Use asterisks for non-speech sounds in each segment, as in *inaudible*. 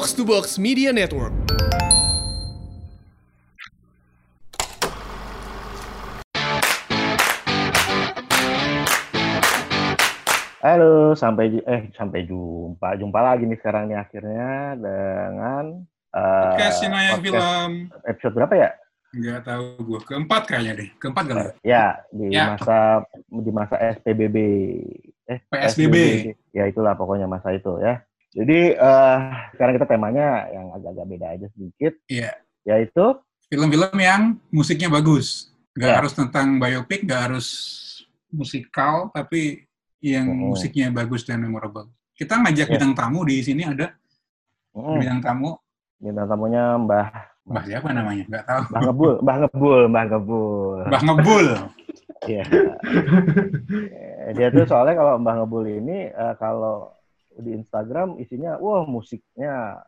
Box to Box Media Network. Halo, sampai eh sampai jumpa. Jumpa lagi nih sekarang nih akhirnya dengan eh, Podcast Sinayang podcast Film. episode berapa ya? Nggak tahu gue. Keempat kayaknya deh. Keempat kali. ya? Ya, di Ya. masa di masa SPBB. Eh, PSBB. Ya itulah pokoknya masa itu ya. Jadi eh sekarang kita temanya yang agak-agak beda aja sedikit, Iya. yaitu Film-film yang musiknya bagus. Nggak Ya. harus tentang biopic, nggak harus musikal, tapi yang Mm-mm. musiknya bagus dan memorable. Kita ngajak Ya. bintang tamu di sini ada mm, bintang tamu. bintang tamunya Mbah Mbah siapa namanya? Nggak tahu. Mbah Ngebul, Mbah Ngebul, Mbah Ngebul. Mbah Ngebul. Iya. Dia tuh soalnya kalau Mbah Ngebul ini eh, kalau di Instagram isinya wah musiknya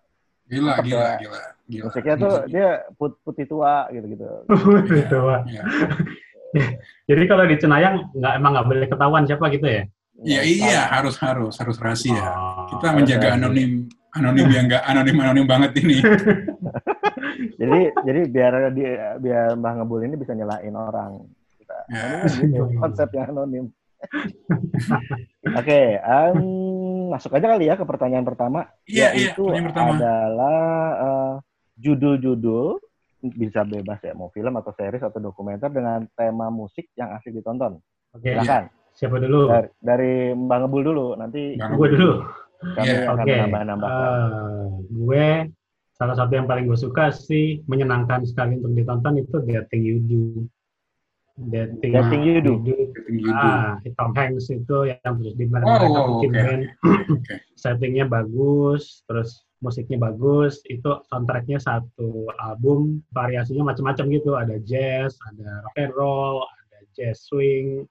Gila, gila, ya. gila, gila. musiknya tuh dia put putih tua gitu-gitu. *laughs* gitu Pak. Iya. *laughs* Jadi kalau di Cenayang nggak emang nggak boleh ketahuan siapa gitu ya? Iya, iya, harus harus harus rahasia. Oh. Kita menjaga anonim anonim yang nggak anonim anonim banget ini. *laughs* Jadi jadi biar dia biar Mbah Ngebul ini bisa nyelain orang. Kita Ya. anonim gitu, konsepnya anonim. Oke, em, masuk aja kali ya ke pertanyaan pertama. Iya, iya, Yaitu pertanyaan pertama. adalah eh, judul-judul bisa bebas ya mau film atau series atau dokumenter dengan tema musik yang asik ditonton. Oke, Silakan. siapa dulu? Dari, dari Mbak Ngebul dulu, nanti Bang Gue dulu. kami Iya. akan Oke. menambah-nambah. Eh, gue salah satu yang paling gue suka sih menyenangkan sekali untuk ditonton itu That Thing You Do. That Thing, That Thing You Do. Ah, Tom Hanks itu yang terus di mana Oh, mereka oh, bikin oke, band. oke. *clears throat* Settingnya bagus, terus musiknya bagus. Itu soundtracknya satu album, variasinya macam-macam gitu. Ada jazz, ada rock and roll, ada jazz swing.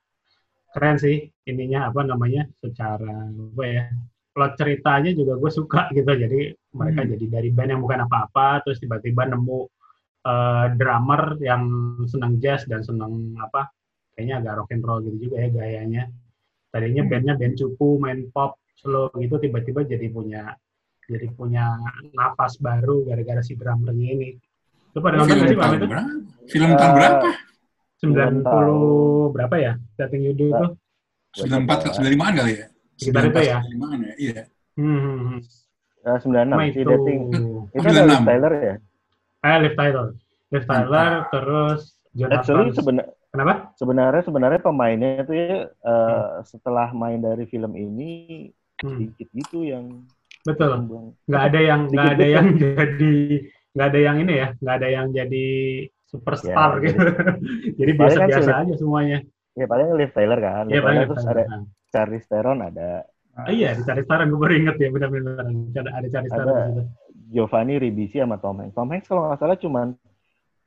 Keren sih ininya apa namanya secara apa ya plot ceritanya juga gue suka gitu. Jadi mereka Hmm. jadi dari band yang bukan apa-apa, terus tiba-tiba nemu eh, drummer yang senang jazz dan senang apa kayaknya agak rock and roll gitu juga ya gayanya. Tadinya Hmm. bandnya band cupu, main pop, slow gitu, tiba-tiba jadi punya jadi punya nafas baru gara-gara si drummernya ini. Lu pada nonton sih Pak itu? Film tahun berapa? 90 berapa ya? Dating You Do itu? 94 ke 95-an kali ya? Sekitar itu ya? 95-an ya? Iya. Hmm, hmm, hmm. Eh, 96 Sama si itu. dating. Itu ada 96. Liv Tyler ya? Eh, Liv Tyler. Liv Tyler, terus Jonathan. Actually sebenarnya Kenapa? sebenarnya sebenarnya pemainnya itu ya eh, setelah main dari film ini Hmm, sedikit gitu yang betul. Nggak ada yang nggak ada beda. yang *laughs* jadi nggak ada yang ini ya, nggak ada yang jadi superstar Ya, gitu. jadi *laughs* kan biasa-biasa si- aja semuanya. Ya paling Liv Tyler kan. Liv Iya, paling terus ada Charlize Theron ada Ah, iya, dicari saran gue baru inget ya benar-benar ada ada cari Ada. di. Giovanni Ribisi sama Tom Hanks. Tom Hanks kalau nggak salah cuman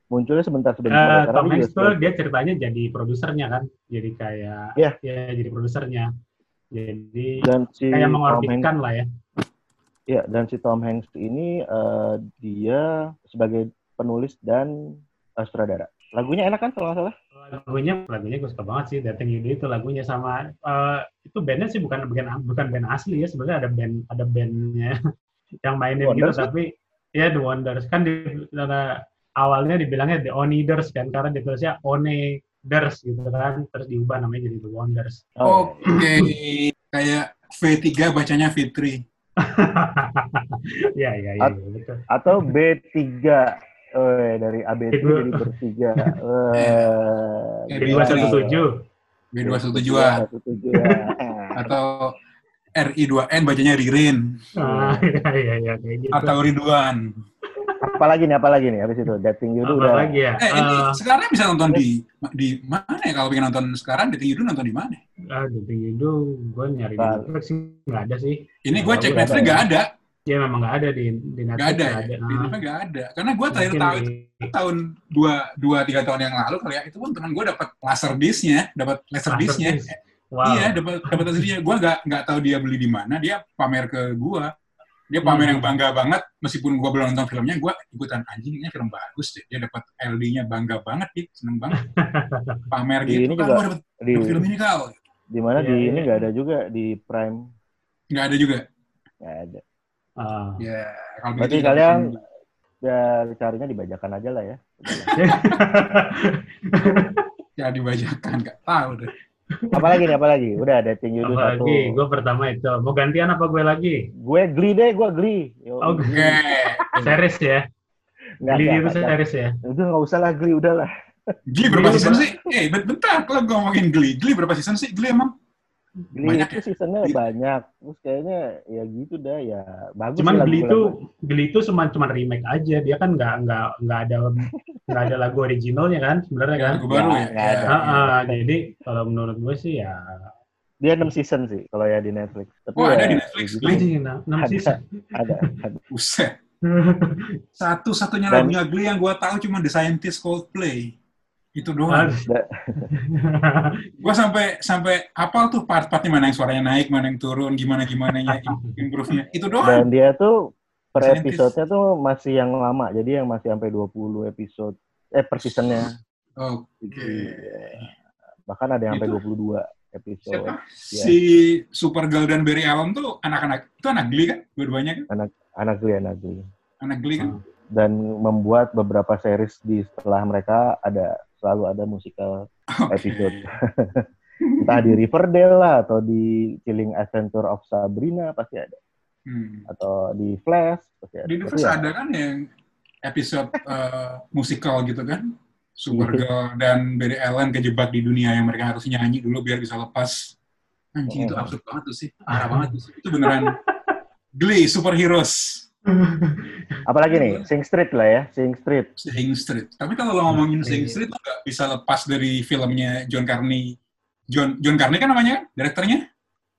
munculnya sebentar Eh, sebentar. karena Tom Hanks tuh dia ceritanya jadi produsernya kan, jadi kayak Iya. ya jadi produsernya. Jadi dan si kayak Hanks mengorbitkan lah ya. Ya, dan si Tom Hanks ini eh, dia sebagai penulis dan eh, sutradara. Lagunya enak kan kalau nggak salah? Lagunya lagunya gue suka banget sih Dating You Do itu lagunya sama eh, itu bandnya sih bukan bukan bukan band asli ya sebenarnya ada band ada bandnya yang mainin gitu Wonders kan? tapi ya The Wonders kan di awalnya dibilangnya The Oniders kan karena ditulisnya Oneders gitu kan terus diubah namanya jadi The Wonders. Oh, Oke. Kayak V3 bacanya Fitri. *laughs* ya ya ya, At- ya betul. Atau B3 eh, dari ABC Itu. jadi bertiga. Eh, Eh, B217. B217-an. B217 ya. Atau RI2N bacanya Ririn. Ah, *laughs* iya iya iya kayak gitu. Atau Ridwan. apalagi nih, apalagi nih habis itu dating you Apa udah. lagi ya? Eh, ini Eh, sekarang bisa nonton di di mana ya? Kalau pengen nonton sekarang, di Yudu nonton di mana? ah, Dating You Do, gue nyari di. Netflix nggak ada sih. Ini gue cek Netflix ada. nggak ada. Ya memang nggak ada di di Netflix. Nggak ada nggak ya? Di Ah, Netflix nggak ada. Karena gue terakhir mungkin tahu itu tahun dua dua tiga tahun yang lalu kali ya. Itu pun teman gue dapat laser disc-nya, dapat laser disc-nya. Masterpiece. Wow. Iya, dapat dapat laser disc-nya. Gue nggak nggak tahu dia beli di mana. Dia pamer ke gue. Dia pamer Hmm. yang bangga banget, meskipun gue belum nonton filmnya, gue ikutan anjing, ini film bagus deh. Dia dapat LD-nya bangga banget, gitu. seneng banget. *laughs* Pamer Di gitu, ini kan juga gue dapat di film ini kau. di mana Iya, di iya. ini nggak ada juga di Prime Nggak ada juga. nggak ada. Ah. Ya, kalau Berarti begitu kita kalian ya carinya dibajakan aja lah ya. *laughs* ya dibajakan, nggak tahu deh. Apalagi nih, apalagi? Udah you do apa satu. lagi? Gue pertama itu. Mau gantian apa gue lagi? Gue geli deh, gue geli. Oke. Series ya. Nggak, nggak, itu series ya. Udah nggak usah lah geli, udahlah. Glee berapa season sih? Eh, ben- bentar, kalau gue ngomongin Glee. Glee berapa season sih? Glee emang? Geli Banyak itu ya? seasonnya Glee. banyak. Terus kayaknya ya gitu dah ya. Bagus Cuman Glee itu. Glee itu cuma cuma remake aja. Dia kan nggak nggak nggak ada nggak ada lagu originalnya kan sebenarnya kan. Lagu baru Ya, ya? ada. Ya. Ah, jadi kalau menurut gue sih ya Dia 6 season sih kalau ya di Netflix. Tapi Oh, ya, ada di Netflix, gitu. Ada. season. Ada, ada. Buset. *laughs* Satu-satunya lagunya Glee yang gue tahu cuma The Scientist Coldplay. Itu doang. *laughs* Gue sampai sampai hafal tuh part-partnya mana yang suaranya naik, mana yang turun, gimana gimana ya improve-nya. Itu Dan doang. dia tuh per episode-nya tuh masih yang lama. Jadi yang masih sampai 20 episode. Eh, per season-nya. Oke. Bahkan ada yang sampai Itu 22 episode. siapa? Ya. Si Supergirl dan Barry Allen tuh anak-anak itu anak Glee kan? Dua-duanya kan? Anak Glee, anak Glee. Anak Glee kan? Dan membuat beberapa series di setelah mereka ada selalu ada musikal *laughs* Oke. episode. *laughs* Entah di Riverdale lah atau di Chilling Adventure of Sabrina pasti ada. Hmm. Atau di Flash pasti ada. Di Universe ya, ada kan yang episode eh, musikal gitu kan? Supergirl dan Barry Allen kejebak di dunia yang mereka harus nyanyi dulu biar bisa lepas. Anjing itu Oh. absurd banget tuh sih. Parah banget tuh sih. Itu beneran Glee, superheroes. *laughs* Apalagi nih, Sing Street lah ya, Sing Street. Sing Street. Tapi kalau lo ngomongin Sing Street, lo nggak bisa lepas dari filmnya John Carney. John John Carney kan namanya, direkturnya.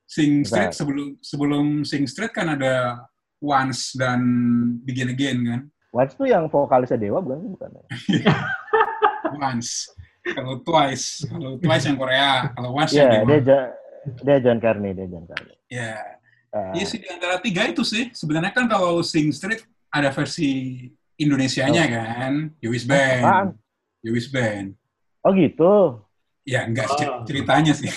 Sing Street Betul. sebelum sebelum Sing Street kan ada Once dan Begin Again kan. Once tuh yang vokalisnya Dewa bukan sih? Bukan. ya? *laughs* Once. Kalau Twice, kalau Twice yang Korea, kalau Once Iya, yang dia Dewa. Ja- dia John Carney, dia John Carney. Ya. Ah, Iya sih di antara tiga itu sih. Sebenarnya kan kalau Sing Street ada versi Indonesianya kan, Yowis apaan? Band. Yowis Band. Oh gitu. Ya enggak Oh. cer- ceritanya sih.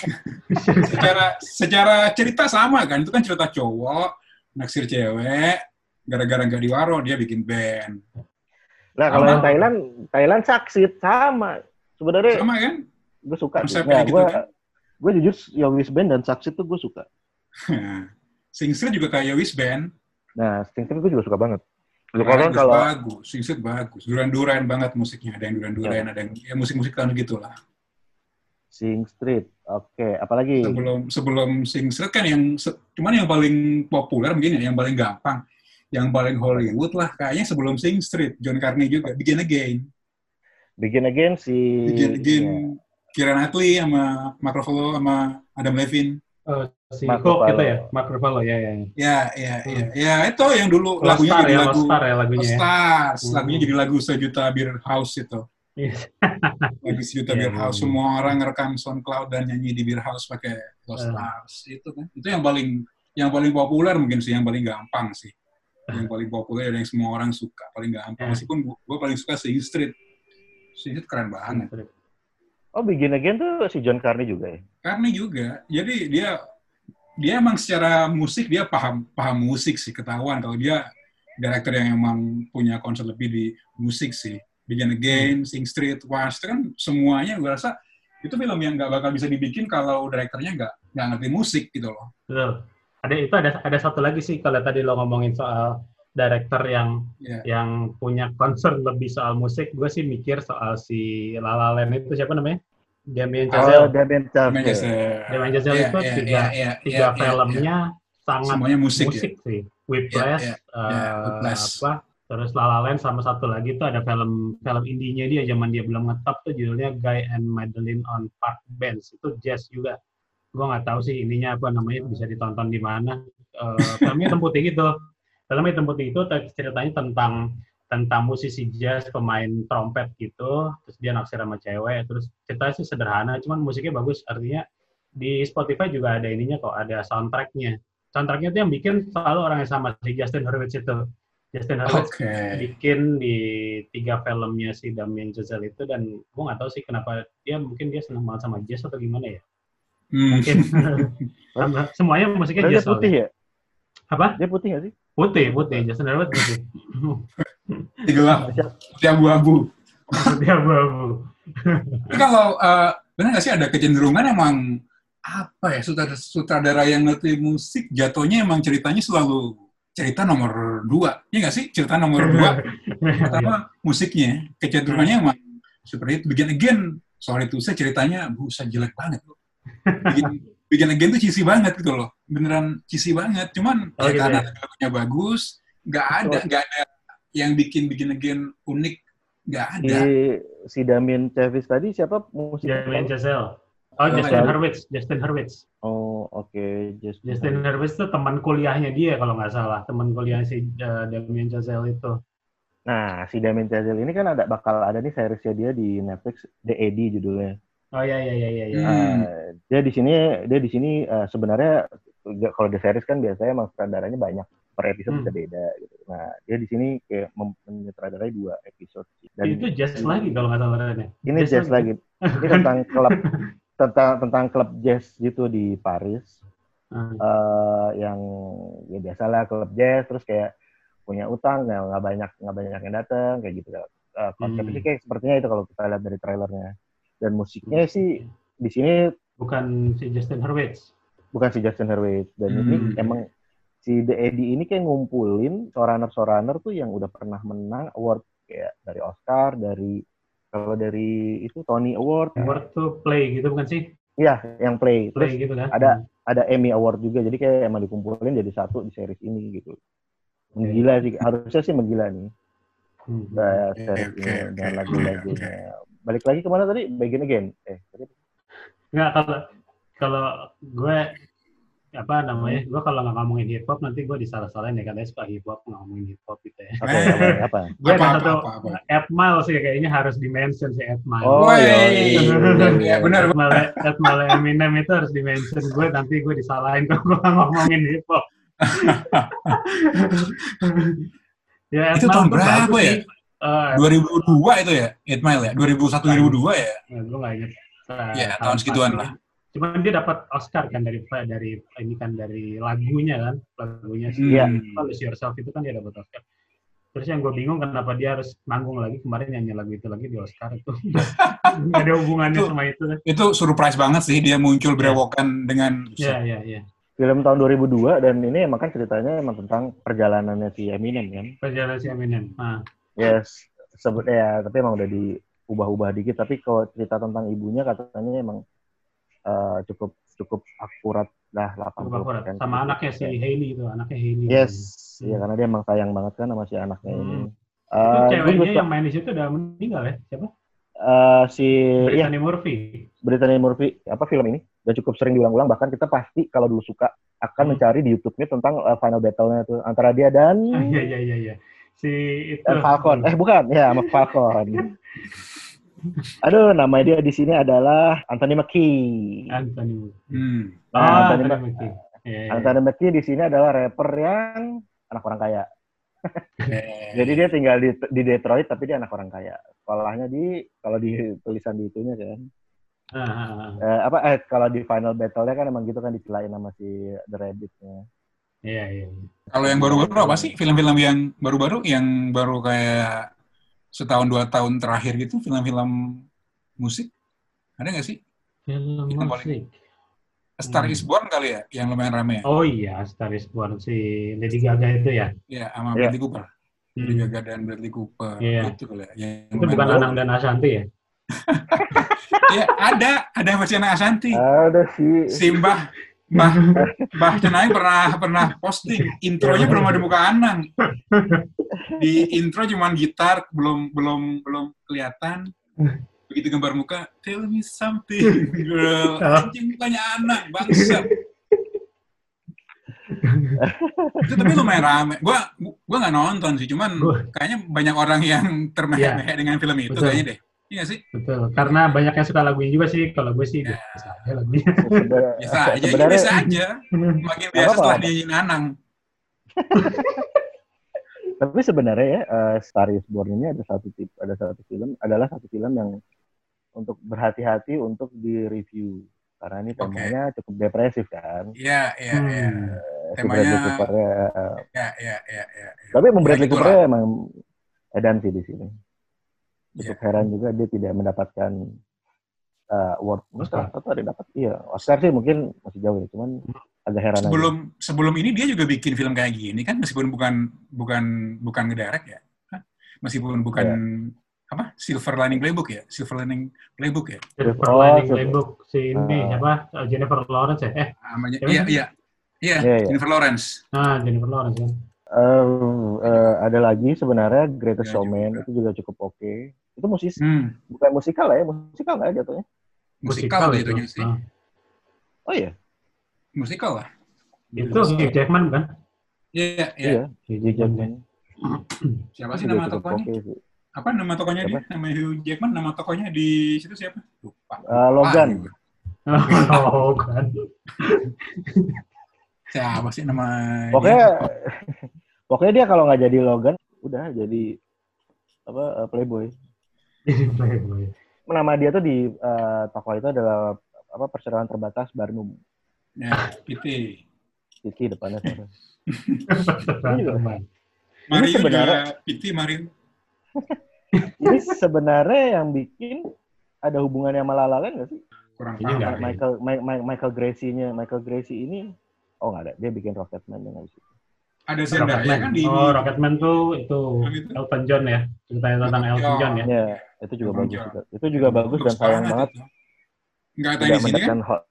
*laughs* secara secara cerita sama kan, itu kan cerita cowok naksir cewek, gara-gara nggak diwaro dia bikin band. Nah kalau yang Thailand, Thailand saksit sama. Sebenarnya Sama kan? gue suka. Konsepnya gitu gue kan? gue jujur Yowis Band dan saksit tuh gue suka. *laughs* Sing Street juga kayak Yowis Band. Nah, Sting Street gue juga suka banget. Lu Bagus, kalau kalau bagus, Sing Street bagus. Duran-duran banget musiknya, ada yang duran-duran, Ya. ada yang ya, musik-musik tahun gitulah. Sing Street, oke. Apalagi sebelum sebelum Sing Street kan yang se- cuman yang paling populer mungkin ya, yang paling gampang yang paling Hollywood lah kayaknya sebelum Sing Street John Carney juga Begin Again Begin Again si Begin Again ya, Keira Knightley sama Mark Ruffalo sama Adam Levine Oh, si Ruffalo. gitu ya, Mark Ruffalo ya ya. ya. ya ya ya ya itu yang dulu Lost lagunya Star jadi ya, lagu Lost Star ya lagunya. ya. Stars Hmm. lagunya jadi lagu sejuta beer house itu Iya. lagu sejuta beer iya, house iya. semua orang ngerekam SoundCloud dan nyanyi di beer house pakai Lost Hmm. Stars itu kan itu yang paling yang paling populer mungkin sih yang paling gampang sih yang paling populer dan yang semua orang suka paling gampang Hmm. meskipun gue paling suka Sing Street Sing Street keren banget Oh Begin Again tuh si John Carney juga ya. karena juga jadi dia dia emang secara musik dia paham paham musik sih ketahuan kalau dia director yang emang punya konsep lebih di musik sih Begin Again, Sing Street, Once itu kan semuanya gue rasa itu film yang nggak bakal bisa dibikin kalau direkturnya nggak nggak ngerti musik gitu loh. Betul. Ada itu ada ada satu lagi sih kalau tadi lo ngomongin soal director yang Ya. yang punya concern lebih soal musik, gue sih mikir soal si La La Land itu siapa namanya? Damien Oh Chazelle. Damien Chazelle. Damien Chazelle itu tiga tiga filmnya sangat Semuanya musik, musik, ya. sih. Whiplash, iya, eh, iya, Whiplash. apa? Terus La La Land sama satu lagi tuh ada film film indinya dia zaman dia belum ngetop tuh judulnya Guy and Madeline on Park Bench itu jazz juga. Gue nggak tahu sih ininya apa namanya bisa ditonton di mana. Eh, filmnya *laughs* hitam putih gitu. Filmnya hitam putih itu ceritanya tentang tentang musisi jazz pemain trompet gitu terus dia naksir sama cewek terus ceritanya sih sederhana cuman musiknya bagus artinya di Spotify juga ada ininya kok ada soundtracknya soundtracknya itu yang bikin selalu orang yang sama si Justin Hurwitz itu Justin Hurwitz Oke. bikin di tiga filmnya si Damien Chazelle itu dan gue nggak tahu sih kenapa dia mungkin dia senang banget sama jazz atau gimana ya Hmm. mungkin *laughs* semuanya musiknya Padahal dia jazz putih soalnya. ya? apa Dia putih nggak sih? Putih, putih. Justin Herbert putih. *laughs* Gelap, putih abu-abu. putih abu-abu. Tapi kalau uh, benar nggak sih ada kecenderungan emang apa ya sutradara, sutradara yang ngerti musik jatuhnya emang ceritanya selalu cerita nomor dua, ya nggak sih? Cerita nomor dua. *laughs* Pertama musiknya. Kecenderungannya emang seperti itu. Begin Again. Soal itu saya ceritanya busa jelek banget. Loh Begin, Begin Again tuh cheesy banget gitu loh beneran cheesy banget cuman Oh, ya gitu karena ya? lagunya bagus nggak ada nggak ada yang bikin Begin Again unik nggak Si, ada si Damien Chavis tadi siapa musik? Damien Chazelle. Oh, Oh, Justin. Hurwitz. Justin Hurwitz. Oh, oke. Just Justin Hurwitz itu teman kuliahnya dia kalau nggak salah. Teman kuliah si uh, Damien Chazelle itu. Nah, si Damien Chazelle ini kan ada bakal ada nih seriesnya dia di Netflix, The Eddie judulnya. Oh iya iya iya iya. iya. Hmm. Eh, dia di sini dia di sini eh, sebenarnya kalau The Series kan biasanya emang sutradaranya banyak per episode Hmm. bisa beda gitu. Nah, dia di sini kayak menyutradarai dua episode. sih. Dan itu jazz lagi kalau nggak salah ini jazz lagi. Ini tentang *laughs* klub tentang tentang klub jazz gitu di Paris. Hmm. eh yang ya biasalah klub jazz terus kayak punya utang nggak banyak nggak banyak yang datang kayak gitu Eh, konsepnya Hmm. sih kayak sepertinya itu kalau kita lihat dari trailernya dan musiknya sih di sini bukan si Justin Hurwitz. Bukan si Justin Hurwitz dan ini Hmm. emang si The Eddie ini kayak ngumpulin showrunner-showrunner tuh yang udah pernah menang award kayak dari Oscar dari kalau dari itu Tony Award. Award tuh play gitu bukan sih? iya yang play. Terus Play gitu kan? ada ada Emmy Award juga. Jadi kayak emang dikumpulin jadi satu di series ini gitu. Menggila sih. Harusnya sih menggila nih. Hmm. Oke, series oke, ini oke, dan lagu-lagunya. Balik lagi ke mana tadi? Begin Again. Eh tadi Nggak kalau kalau gue apa namanya? Gue kalau nggak ngomongin hip hop nanti gue disalah-salahin ya katanya suka hip hop nggak ngomongin hip hop gitu ya. apa Eh. apa, apa? Gue Apa, ada apa, satu apa, apa. Ed Mile sih kayaknya harus dimention si Ed Mile. Oh, iya, benar. Ed Mile, Ed Mile Eminem itu harus dimention gue nanti gue disalahin kalau gue nggak ngomongin hip hop. *laughs* ya, Itu tahun berapa ya? Eh, 2002 itu ya, 8 Mile ya? 2001 2002 ya? Ya, gue nggak inget. Eh, Ya, tahun segituan lah. Cuman dia dapat Oscar kan dari dari ini kan dari lagunya kan, lagunya si Iya. apa, Lose Yourself itu kan dia dapat Oscar. Terus yang gue bingung kenapa dia harus manggung lagi kemarin nyanyi lagu itu lagi di Oscar itu *laughs* nggak ada hubungannya Itu- sama itu kan? Itu surprise banget sih dia muncul berewokan dengan Ya ya ya. film tahun 2002 dan ini emang kan ceritanya emang tentang perjalanannya si Eminem kan Perjalanan si Eminem. Nah, yes sebut ya tapi emang udah diubah-ubah dikit tapi kalau cerita tentang ibunya katanya emang eh, cukup cukup akurat lah 80 cukup akurat. Sama anaknya si Hailey itu, anaknya Hailey. yes Hmm. ya karena dia emang sayang banget kan sama si anaknya ini Hmm. Itu Eh, gue ceweknya suka- yang main di situ udah meninggal ya? Siapa? eh, si ya Brittany Murphy. Brittany Murphy apa film ini dan cukup sering diulang-ulang bahkan kita pasti kalau dulu suka akan Hmm. mencari di YouTube-nya tentang eh, final battle-nya tuh antara dia dan Ah, Iya iya iya iya. Si itu. Falcon eh bukan ya sama Falcon *laughs* aduh nama dia di sini adalah Anthony Mackie Anthony hmm. Nah, Ah, Anthony Anthony. Iya, iya. Anthony Mackie di sini adalah rapper yang anak orang kaya Eh, jadi dia tinggal di, di Detroit tapi dia anak orang kaya sekolahnya di kalau di tulisan di itunya kan Ah, ah, ah. eh, apa eh kalau di final battle-nya kan emang gitu kan dicelain sama si The Rabbit-nya Iya iya. iya. Kalau yang baru-baru apa sih? Film-film yang baru-baru yang baru kayak setahun dua tahun terakhir gitu film-film musik ada nggak sih? Film Kita musik. A Star Hmm. Is Born kali ya, yang lumayan rame ya. Oh iya, Star is Born si Lady Gaga itu ya. Ya, sama Iya. Bradley Cooper. Hmm. Lady Gaga dan Bradley Cooper. Iya. Itu kali ya. Yang Itu bukan. Anang dan Ashanti ya? *laughs* Iya, ada, ada versi anak Asanti. ada si Si Mbah *laughs* Mbah Cenai pernah pernah posting intronya belum ada muka Anang. Di intro cuman gitar belum belum belum kelihatan. Begitu gambar muka, tell me something, girl. *laughs* Anjing mukanya Anang, bangsa. itu tapi lumayan rame. Gua gua nggak nonton sih, cuman kayaknya banyak orang yang termehek-mehek dengan film itu Betul. kayaknya deh. Iya sih? Betul. Karena banyak yang suka lagunya juga sih. Kalau gue sih Ya. biasa aja lagunya. *laughs* sebe- *laughs* Biasa aja, iya, sebenarnya biasa aja. Makin biasa setelah dinyanyiin Anang. *laughs* tapi sebenarnya ya eh, Star is Born ini ada satu tip ada satu film adalah satu film yang untuk berhati-hati untuk di review karena ini temanya cukup depresif kan Iya, iya, iya. Hmm. Eh, si temanya Bradley Cooper ya. ya ya ya ya. ya. Tapi emang Ya, Bradley. Cooper emang edan sih di sini. Iya. Cukup heran juga dia tidak mendapatkan uh, award. Oscar. Atau ada dapat? Iya, Oscar sih mungkin masih jauh ya, cuman agak heran aja. sebelum sebelum ini dia juga bikin film kayak gini kan meskipun bukan bukan bukan ngedirect ya meskipun bukan Iya. apa Silver Lining Playbook ya Silver Lining Playbook ya Jennifer Oh, Lining Silver- Playbook si ini Ah. apa Uh, Jennifer Lawrence ya? Eh, namanya Siapa iya iya iya Iya, iya. Jennifer Lawrence nah Jennifer Lawrence kan. Eh, eh, ada lagi sebenarnya Greatest Ada Showman juga. itu juga cukup oke. Itu musisi, hmm, bukan musikal lah ya, musikal nggak jatuhnya? musikal jatuhnya sih. Oh iya, musikal lah Itu Hugh Jackman kan? iya iya iya, Hugh Jackman. siapa sih nama oke sih. apa nama tokohnya dia nama Hugh Jackman nama tokohnya di situ siapa lupa Eh, Logan. Ah, *laughs* Oh kan. Siapa sih nama Pokoknya, dia? pokoknya dia kalau nggak jadi Logan, udah jadi apa eh, Playboy. Jadi Playboy. Nama dia tuh di eh, toko itu adalah apa perseroan terbatas Barnum. ya PT Kiki depannya. Mario *laughs* juga sebenarnya- PT Mario Ini sebenarnya yang bikin ada hubungannya sama La La Land nggak sih? kurang Ini tahu. Michael Ma- Michael Gracie-nya Michael Gracie ini oh nggak ada dia bikin Rocketman yang habis itu. ada Zendaya Rocketman. kan di Oh, Rocketman tuh itu Yang itu? Elton John ya. Ceritanya tentang Elton Elton John ya. Ya, itu juga Emang bagus juga. Itu juga bagus dan sayang banget. Nggak tayang tidak di sini kan? mendapatkan hot,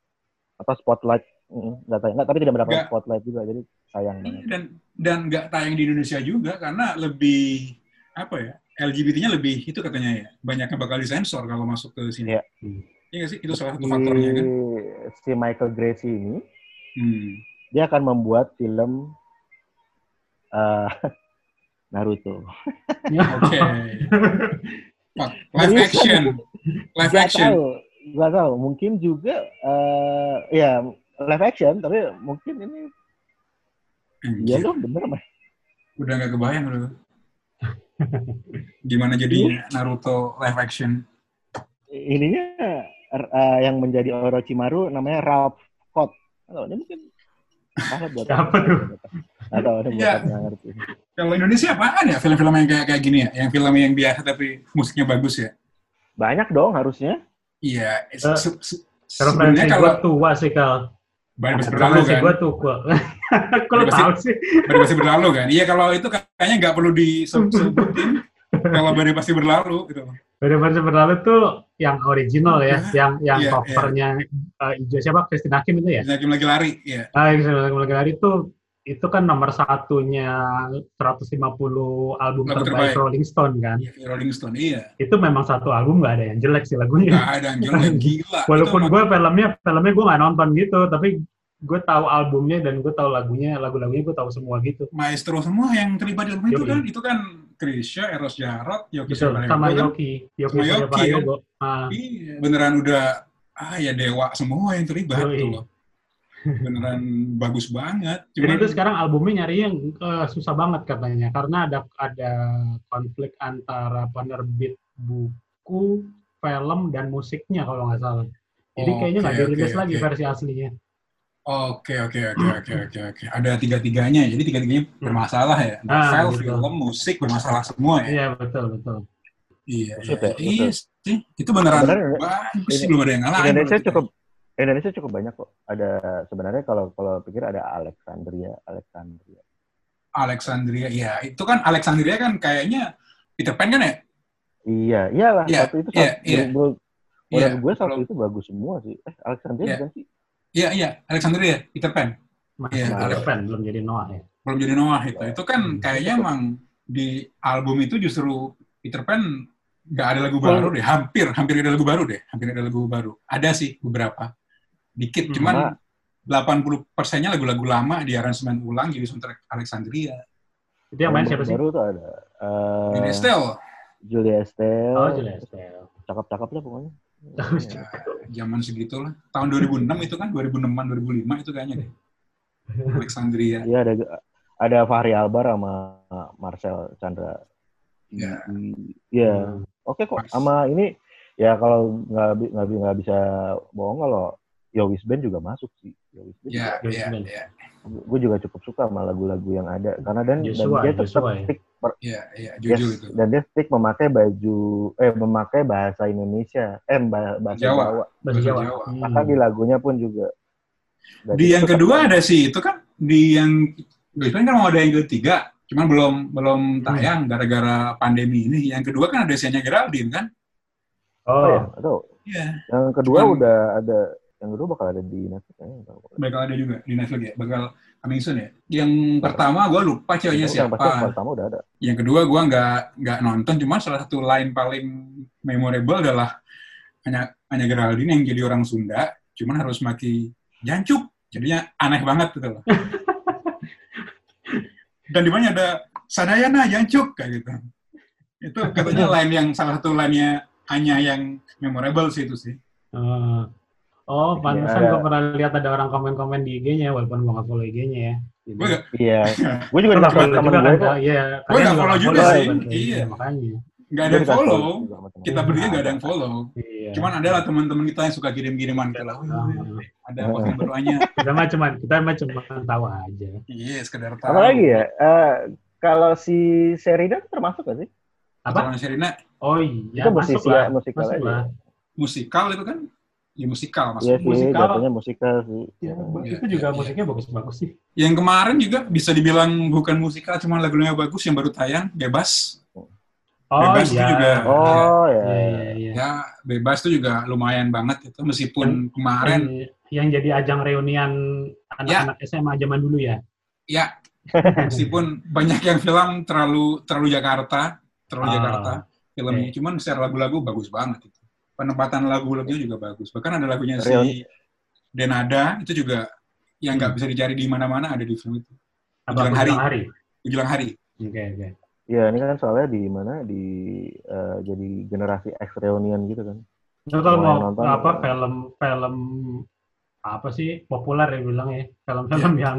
apa spotlight. Nggak tayang, nggak, tapi tidak mendapatkan spotlight juga, jadi sayang Iya, banget. Dan dan nggak tayang di Indonesia juga karena lebih apa ya? LGBT-nya lebih itu katanya ya. Banyaknya bakal disensor kalau masuk ke sini. Iya. Iya nggak sih? Itu salah satu faktornya kan. si Michael Gracie ini Hmm. Dia akan membuat film eh, *laughs* Naruto. Oke. *laughs* Pak, Live action. Live Nggak action. tahu, nggak tahu. Mungkin juga eh ya live action, tapi mungkin ini Iya loh, bener mah. Udah nggak kebayang lu. Gimana jadi Naruto live action? Ininya eh, yang menjadi Orochimaru namanya Ralph Scott. Atau ini mungkin salah buat Siapa tuh? Atau ada buat apa, nggak ngerti. Kalau Indonesia apaan ya film-film yang kayak kayak gini ya? Yang film yang biasa tapi musiknya bagus ya? Banyak dong harusnya. Iya. Eh, se- se- Referensi Sebenarnya kalau tua sih, Kal. Bari pasti berlalu kan? gue lo Pasti- tau sih? Bari pasti berlalu kan? Iya kalau itu kayaknya nggak perlu disebutin. *laughs* kalau Bari pasti berlalu gitu. Referensi berlalu tuh yang original ya, yang yang Iya, covernya eh, hijau siapa? Christine Hakim itu ya? Hakim lagi lari, ya. Ah, Christine Hakim lagi itu itu kan nomor satunya 150 album Lagu terbaik terbaik. Rolling Stone kan. Iya, Rolling Stone, iya. Itu memang satu album nggak ada yang jelek sih lagunya. Nggak ada yang jelek, *laughs* gila. Walaupun gue filmnya filmnya gue nggak nonton gitu, tapi gue tahu albumnya dan gue tahu lagunya, lagu-lagunya gue tahu semua gitu. maestro semua yang terlibat di album itu kan. Itu kan Krisya, Eros Jarot, Yoki Betul, Suprayogo sama. Yoki, Yoki Sama Yoki, Suprayogo. Ah, Iya, beneran udah ah ya dewa semua yang terlibat Yoi. gitu loh. Beneran *laughs* bagus banget. Jadi Cuman itu sekarang albumnya nyari yang eh, susah banget katanya karena ada ada konflik antara penerbit buku, film dan musiknya kalau nggak salah. Jadi kayaknya nggak Oke, dirilis oke, lagi oke. versi aslinya. Oke oke oke oke oke oke. Ada tiga tiganya, jadi tiga tiganya bermasalah ya. Ah, Novel, gitu. film, musik bermasalah semua ya. Iya betul betul. Iya. Maksud iya. ya, Iya sih. Itu beneran Sebenarnya bagus sih ini- belum ada yang ngalahin. Indonesia cukup Indonesia cukup banyak kok. Ada sebenarnya kalau kalau pikir ada Alexandria, Alexandria. Alexandria, iya. Itu kan Alexandria kan kayaknya Peter Pan kan ya? Iya, iyalah Iya, satu itu iya, satu, iya. menurut Iya. menurut gue satu Kalau- itu bagus semua sih. Eh, Alexandria Iya. bukan sih? Iya iya, Alexandria, Peter Pan. Masih Iya, Peter. Pan belum jadi Noah ya. Belum jadi Noah itu. Itu kan Hmm. kayaknya emang di album itu justru Peter Pan nggak ada lagu baru deh. Hampir, hampir ada lagu baru deh. Hampir ada lagu baru. Ada sih beberapa. Dikit, Hmm. cuman Sama- 80 persennya lagu-lagu lama di aransemen ulang jadi soundtrack Alexandria. Itu yang main siapa sih? Baru tuh ada eh, Ini Estelle, Julia Estelle. Oh jelas. Estel. Cakep-cakep lah pokoknya. Ya, zaman segitulah. Tahun 2006 itu kan, 2006 2005 itu kayaknya deh. Alexandria. Iya ada ada Fahri Albar sama Marcel Chandra. Ya. Iya. Hmm. Oke kok. Sama ini ya kalau nggak nggak bi- nggak bisa bohong kalau Yowis Band juga masuk sih. Yowis Band Ya, juga. ya, Band. ya. Gue juga cukup suka sama lagu-lagu yang ada karena dan, dan Joshua, dia tetap Joshua ya? stick per- Iya, iya, yes, itu. dan dia stick memakai baju eh memakai bahasa Indonesia eh ba- bahasa Jawa. Jawa, Bahasa Bahasa Jawa. Jawa. Hmm. Bahkan di lagunya pun juga Dan Di itu yang tetap- kedua ada sih itu kan di yang biasanya kan mau ada yang ketiga, cuman belum belum tayang gara-gara pandemi ini. Yang kedua kan ada Sianya Geraldine kan? oh ya Oh, atau Iya. yang kedua Cuman- udah ada yang kedua bakal ada di Netflix kayaknya. Bakal ada juga di Netflix ya, bakal coming soon ya. Yang pertama gue lupa ceweknya Yang pasti yang siapa. pertama udah ada Yang kedua gue nggak nggak nonton, cuman salah satu line paling memorable adalah hanya hanya Geraldine yang jadi orang Sunda, cuman harus maki jancuk. Jadinya aneh banget gitu loh. *laughs* Dan di mana ada Sadayana jancuk kayak gitu. Itu katanya *laughs* line yang salah satu line-nya hanya yang memorable sih itu sih. Eh, oh, pantesan Iya. gue pernah lihat ada orang komen-komen di IG-nya, walaupun gue nggak follow IG-nya ya. Gue gak, iya *laughs* gue juga dikasih follow temen juga gue kan, kok iya. Gua kalian nggak follow juga sih. Iya. makanya. nggak ada Gue yang follow. Kita gue. berdua nggak ada yang follow. Iya. Cuman ada lah teman-teman kita yang suka kirim-kiriman ke. "Wih, Ah. Ada posting baruannya. kita mah cuman kita mah cuma tahu aja. Iya, sekedar tahu. apa lagi ya Eh, kalau si Sheridan termasuk gak sih Apa? Apa? Sherina Oh iya, itu masuk musisi lah. ya musikal musikal itu kan? Ya musikal Iya maksudnya. sih musikal. jatuhnya musikal sih Ya, Iya, itu juga iya, musiknya bagus-bagus sih. Yang kemarin juga bisa dibilang bukan musikal, cuma lagunya bagus yang baru tayang, Bebas. Oh Bebas itu iya. juga. oh ya Iya, iya, iya. Ya, Bebas itu juga lumayan banget itu meskipun kemarin Yang, yang jadi ajang reunian anak-anak SMA zaman dulu ya. ya *laughs* meskipun banyak yang film terlalu terlalu Jakarta, terlalu Ah, Jakarta filmnya, cuman secara lagu-lagu bagus banget itu. Penempatan lagu-lagunya juga bagus. Bahkan ada lagunya Reuni- si Denada itu juga yang nggak bisa dicari di mana-mana ada di film itu. Apa hari. Menjelang hari? Menjelang hari. Oke, oke. ya ini kan soalnya di mana di eh, jadi generasi X reunion gitu kan yang mau nonton, apa ya. film film apa sih populer ya bilang ya film-film Iya. yang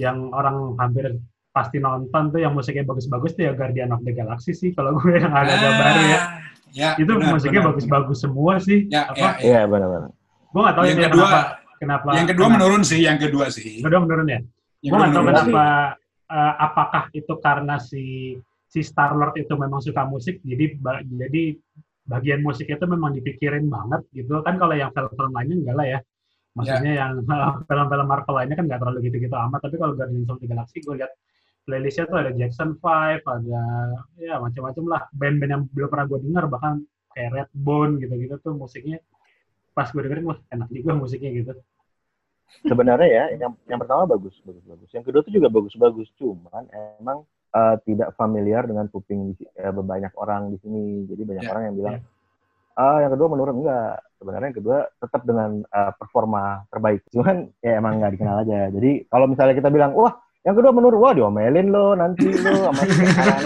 yang orang hampir pasti nonton tuh yang musiknya bagus-bagus tuh ya Guardian of the Galaxy sih kalau gue yang ada Ah, baru ya Ya, itu benar, musiknya bagus-bagus semua sih. Ya, apa? ya, ya. iya benar-benar. Gue nggak tahu Yang itu kedua, kenapa kenapa yang kedua kenapa- menurun sih, yang kedua sih. Yang kedua menurun ya? Yang gue nggak tahu kenapa eh, apakah itu karena si si Star Lord itu memang suka musik jadi ba- jadi bagian musik itu memang dipikirin banget gitu. Kan kalau yang film-film lainnya enggak lah ya. Maksudnya yang *laughs* film-film Marvel lainnya kan nggak terlalu gitu-gitu amat tapi kalau Guardians of the Galaxy gue lihat playlistnya tuh ada Jackson 5 ada ya macam-macam lah. Band-band yang belum pernah gue dengar bahkan kayak Redbone gitu-gitu tuh musiknya pas gue dengerin wah enak juga musiknya gitu. Sebenarnya ya yang yang pertama bagus bagus bagus. Yang kedua tuh juga bagus bagus cuman emang eh, tidak familiar dengan kuping di, eh, banyak orang di sini. Jadi banyak Ya, orang yang bilang ah yang kedua menurun. Enggak. Sebenarnya yang kedua tetap dengan eh, performa terbaik. Cuman ya emang nggak dikenal aja. Jadi kalau misalnya kita bilang wah yang kedua menurun wah diomelin lo nanti lo sama anak-anak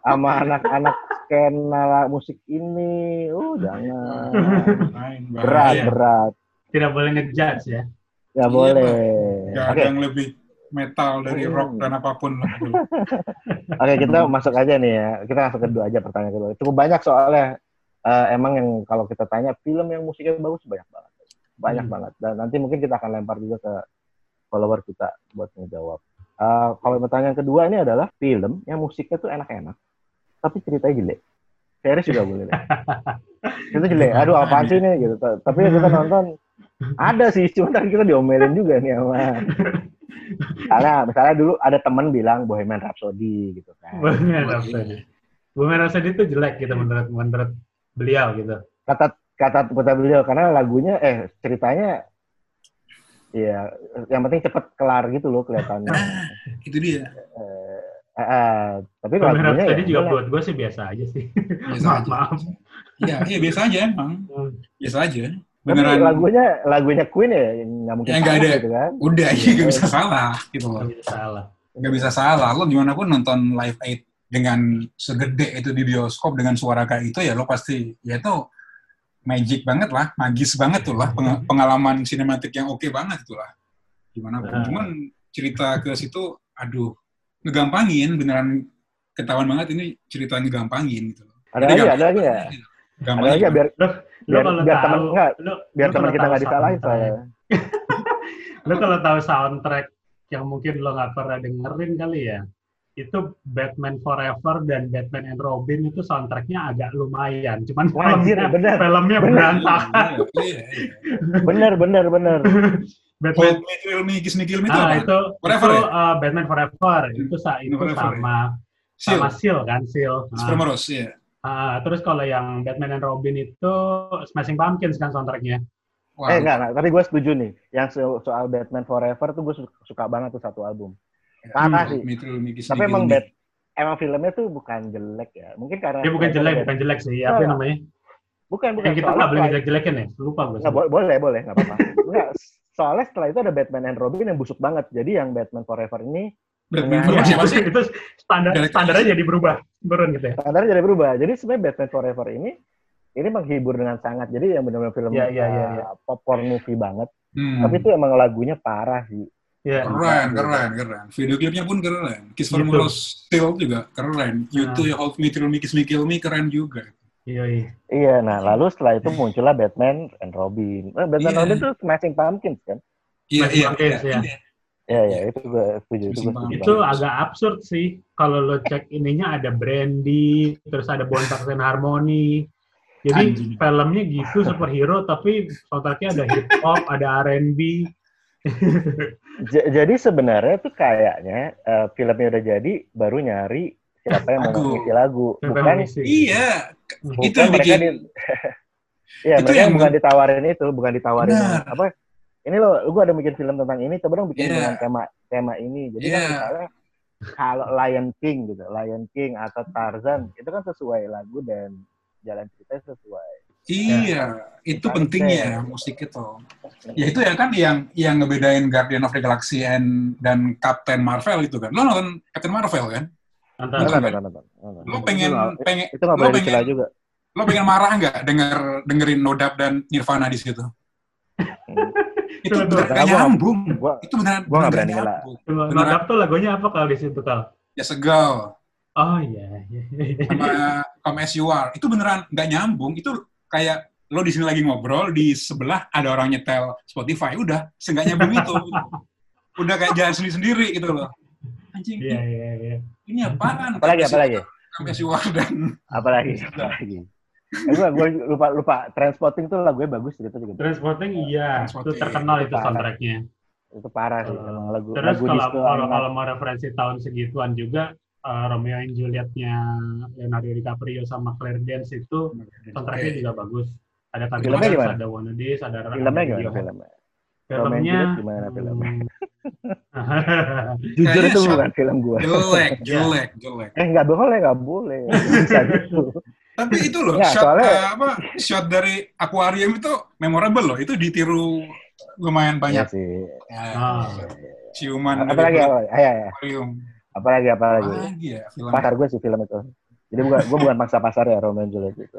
sama anak-anak skena musik ini oh jangan berat bahaya. berat tidak boleh ngejudge ya Iya, boleh ada yang lebih metal dari Hmm. rock dan apa pun lah. *laughs* Oke, kita masuk aja nih ya. Kita masuk kedua aja pertanyaan kedua. Cukup banyak soalnya. Eh, emang yang kalau kita tanya film yang musiknya bagus banyak banget. Banyak Hmm. banget. Dan nanti mungkin kita akan lempar juga ke follower kita buat ngejawab. Eh, kalau pertanyaan kedua ini adalah film yang musiknya tuh enak-enak, tapi ceritanya jelek. Series juga boleh deh. *laughs* Itu jelek. Aduh, apaan sih ini gitu. Ta- Tapi kita *laughs* nonton ada sih, cuma tadi kita diomelin juga nih sama. Misalnya, misalnya dulu ada temen bilang Bohemian Rhapsody gitu kan. Bohemian Rhapsody. Bohemian Rhapsody itu jelek gitu menurut menurut beliau gitu. kata kata kata beliau karena lagunya eh ceritanya ya yang penting cepet kelar gitu loh kelihatannya Itu dia. eh, eh, eh, tapi Bohemian lagunya Rhapsody ya juga buat gue sih biasa aja sih. Biasa maaf, aja. maaf. Iya, iya biasa aja emang. Hmm. Biasa aja. tapi Beneran. lagunya lagunya Queen ya nggak mungkin Ya, nggak salah ada. gitu kan Udah, iya nggak bisa salah gitu loh. Nggak bisa salah. Nggak bisa salah. Lo gimana pun nonton Live Aid dengan segede itu di bioskop dengan suara kayak itu ya lo pasti ya itu magic banget lah, magis banget tuh lah, Peng- pengalaman sinematik yang oke banget tuh lah. Gimana pun. Nah. Cuman cerita ke situ, aduh, ngegampangin, beneran ketahuan banget ini cerita ngegampangin gitu. ada Jadi lagi gampang ada lagi ya gitu. ada Gampang lagi ya biar Lo biar kalau biar tahu, teman enggak lo, biar lo teman kalau kita tahu nggak disalahin saya Lo *laughs* kalau tahu soundtrack yang mungkin lo nggak pernah dengerin kali ya. Itu Batman Forever dan Batman and Robin itu soundtracknya agak lumayan. Cuman Wajir, filmnya, bener. filmnya Bener. berantakan. Iya, iya. Bener, bener, bener. *laughs* Batman Hold Me, Thrill Me, Kiss Me, Kill Me itu ah, apa? itu Forever itu ya? uh, Batman Forever. Itu sa itu Forever, sama Seal, sama Seal kan, Seal. Ah. Supermaros, iya. Ah, terus kalau yang Batman and Robin itu Smashing Pumpkins kan soundtracknya. Wah, Eh, enggak, enggak. Tapi gue setuju nih. Yang so- soal Batman Forever tuh gue suka banget tuh satu album. Parah Hold sih. Kiss Tapi Me, emang. Bat, emang filmnya tuh bukan jelek ya. Mungkin karena Dia bukan jelek, bukan jelek sih. Apa Enggak. namanya? Bukan, bukan. Yang kita Soalnya nggak boleh jelek-jelekin ya? Lupa gue. Nggak, bo- boleh, boleh, nggak apa-apa. *laughs* Soalnya setelah itu ada Batman and Robin yang busuk banget. Jadi yang Batman Forever ini Batman Forever siapa sih? itu standar standarnya jadi berubah, turun gitu ya. standarnya jadi berubah. Jadi sebenarnya Batman Forever ini ini menghibur dengan sangat. Jadi yang benar-benar film iya, iya, uh, iya. popcorn movie banget. Hmm. Tapi itu emang lagunya parah sih. Iya. Keren, keren, keren. Video klipnya pun keren. Kiss for Gitu. Still juga keren. You Nah. Too, Hold Me, Thrill Me, Kiss Me, Kill Me keren juga. Iya, iya. Iya, nah lalu setelah itu muncullah Batman and Robin. Eh, Batman and Robin itu Smashing Pumpkins kan? Iya, iya, iya. ya. iya. Iya, iya, itu gue setuju. Itu, gue setuju Itu agak absurd sih. Kalau lo cek ininya ada Brandy, terus ada Bones and Harmony. Jadi Anjing. filmnya gitu superhero, tapi soundtracknya ada hip hop, ada R&B. *laughs* Jadi sebenarnya tuh kayaknya eh, filmnya udah jadi, baru nyari siapa yang mau ngisi lagu. Siapa yang Bukan, ngisi? Iya, bukan itu yang mereka bikin di- *laughs* Iya, Itu mereka yang- bukan ditawarin itu, bukan ditawarin Benar. apa? Ini loh, gue ada bikin film tentang ini, coba dong bikin Iya. dengan tema tema ini. Jadi kan Iya. misalnya kalau Lion King gitu, Lion King atau Tarzan itu kan sesuai lagu dan jalan cerita sesuai. Iya, itu Tarik pentingnya musik itu. Ya itu ya kan yang yang ngebedain Guardian of the Galaxy and, dan Captain Marvel itu kan. Lo nonton Captain Marvel kan? Nonton. Nonton, Betul, nonton. Lo pengen Itu pengen itu nggak boleh pengen juga. lo pengen marah nggak denger dengerin Nodab dan Nirvana di situ? Hmm. itu betul. gak nyambung. gua- itu benar gua nggak berani ngelak. nyambung. Nodap Beneran. tuh lagunya apa kalau di situ kal? Ya segal Oh iya. iya. sama Come As You Are. Itu beneran nggak nyambung. Itu kayak lo di sini lagi ngobrol, di sebelah ada orang nyetel Spotify. Udah, seenggak nyambung itu. *laughs* Udah kayak jalan sendiri-sendiri gitu loh. Anjing, Iya iya iya. ini apaan? Apalagi, You apalagi? Are, Come As You Are dan Apalagi, apalagi. Gue gue lupa lupa transporting tuh lagunya bagus gitu juga. Transporting iya, itu Transporting. terkenal itu Parah. soundtracknya. Itu parah sih, Uh, lagu Terus lagu kalau disco kalau, kalau mau referensi tahun segituan juga eh, Romeo and Juliet-nya Leonardo DiCaprio sama Claire Danes itu soundtracknya juga bagus. Ada Filmnya gimana? ada Wanna Days, ada filmnya ada gimana filmnya? Filmnya Juliet gimana filmnya? hmm, *laughs* Jujur Kayaknya itu bukan film gue. jelek, *laughs* jelek, jelek. Eh nggak boleh, nggak boleh. Bisa *laughs* gitu. Tapi itu loh, Nggak, shot soalnya- eh, apa shot dari akuarium itu memorable loh. Itu ditiru lumayan Iya banyak sih. ya, Ah. ciuman Apalagi, ayo, ayo. akuarium. Apalagi, apalagi. Apalagi ya film. Pasar gue sih film itu. Jadi bukan, gue bukan maksa pasar ya Romeo and Juliet itu.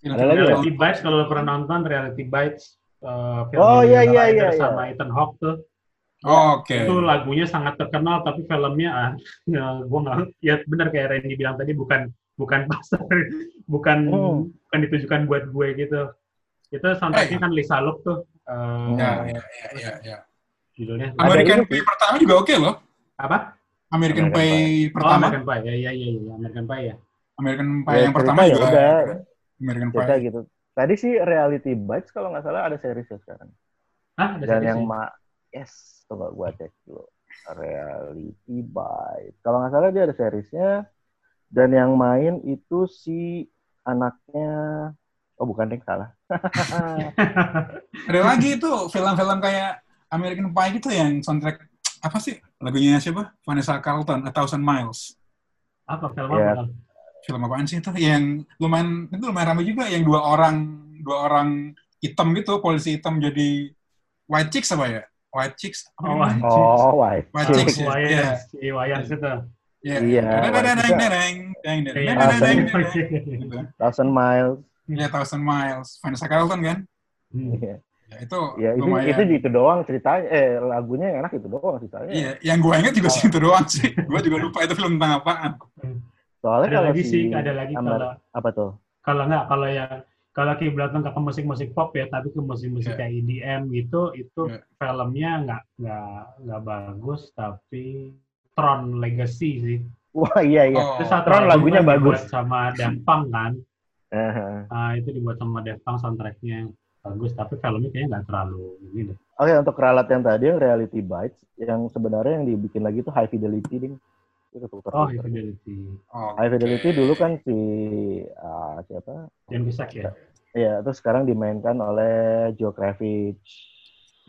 film Ada lagi ya? Reality Bites kalau lo pernah nonton Reality Bites eh, film Oh, iya, iya, Ryder iya, sama Ethan Hawke tuh Oke. itu lagunya sangat terkenal tapi filmnya ah *laughs* ya gua nggak ya benar kayak Randy bilang tadi bukan bukan pasar *laughs* bukan Hmm. bukan ditujukan buat gue gitu itu soundtracknya Eh. kan Lisa Loeb tuh eh, Ya, ya, ya, ya, ya. Judulnya American Pie pertama juga oke loh. apa American, American Pie oh pertama, American Pie ya ya ya ya American Pie ya American Pie Ya, yang pertama cerita ya juga udah. American Cerita Pie. gitu. Tadi sih Reality Bites kalau nggak salah ada seriesnya sekarang. ah ada Dan yang ma yes, coba gua cek dulu. Reality Bites. Kalau nggak salah dia ada seriesnya. Dan yang main itu si anaknya Oh bukan deh salah. *laughs* Ada lagi itu film-film kayak American Pie gitu yang soundtrack apa sih lagunya siapa? Vanessa Carlton, A Thousand Miles. apa film Ya. apa Film apaan sih itu? Yang lumayan itu lumayan ramai juga yang dua orang dua orang hitam gitu, polisi hitam jadi white chicks apa ya? White chicks apa Oh, namanya? Oh, white. White chicks ya. Iya. Si itu Iya. Iya, white chicks. deng, Iya. gitu. Thousand Miles. Iya, Thousand Miles. Vanessa Carlton kan? Hmm. Iya. Ya, itu Ya itu lumayan. itu itu doang ceritanya. Eh lagunya yang enak itu doang ceritanya. Iya, yang gue inget juga sih itu doang sih. Gue juga lupa itu film tentang apaan. Soalnya ada kalau lagi si sih ada lagi kalau apa tuh? kalau nggak kalau yang kalau kiblat ke musik-musik pop ya, tapi ke musik-musik Yeah. kayak EDM gitu, itu Yeah. filmnya nggak nggak nggak bagus, tapi Tron Legacy sih. Wah iya iya. Oh. Itu satu Tron lagunya bagus. sama Daft Punk kan. *laughs* Eh, Nah, itu dibuat sama Daft Punk soundtracknya bagus, tapi filmnya kayaknya nggak terlalu ini deh. Oke untuk ralat yang tadi yang Reality Bites yang sebenarnya yang dibikin lagi itu High Fidelity ding. Itu ketukar Oh, Infidelity. Oh, High Fidelity dulu kan si ah, siapa? Jan Kusak ya? Ya, terus sekarang dimainkan oleh Joe Kravitz.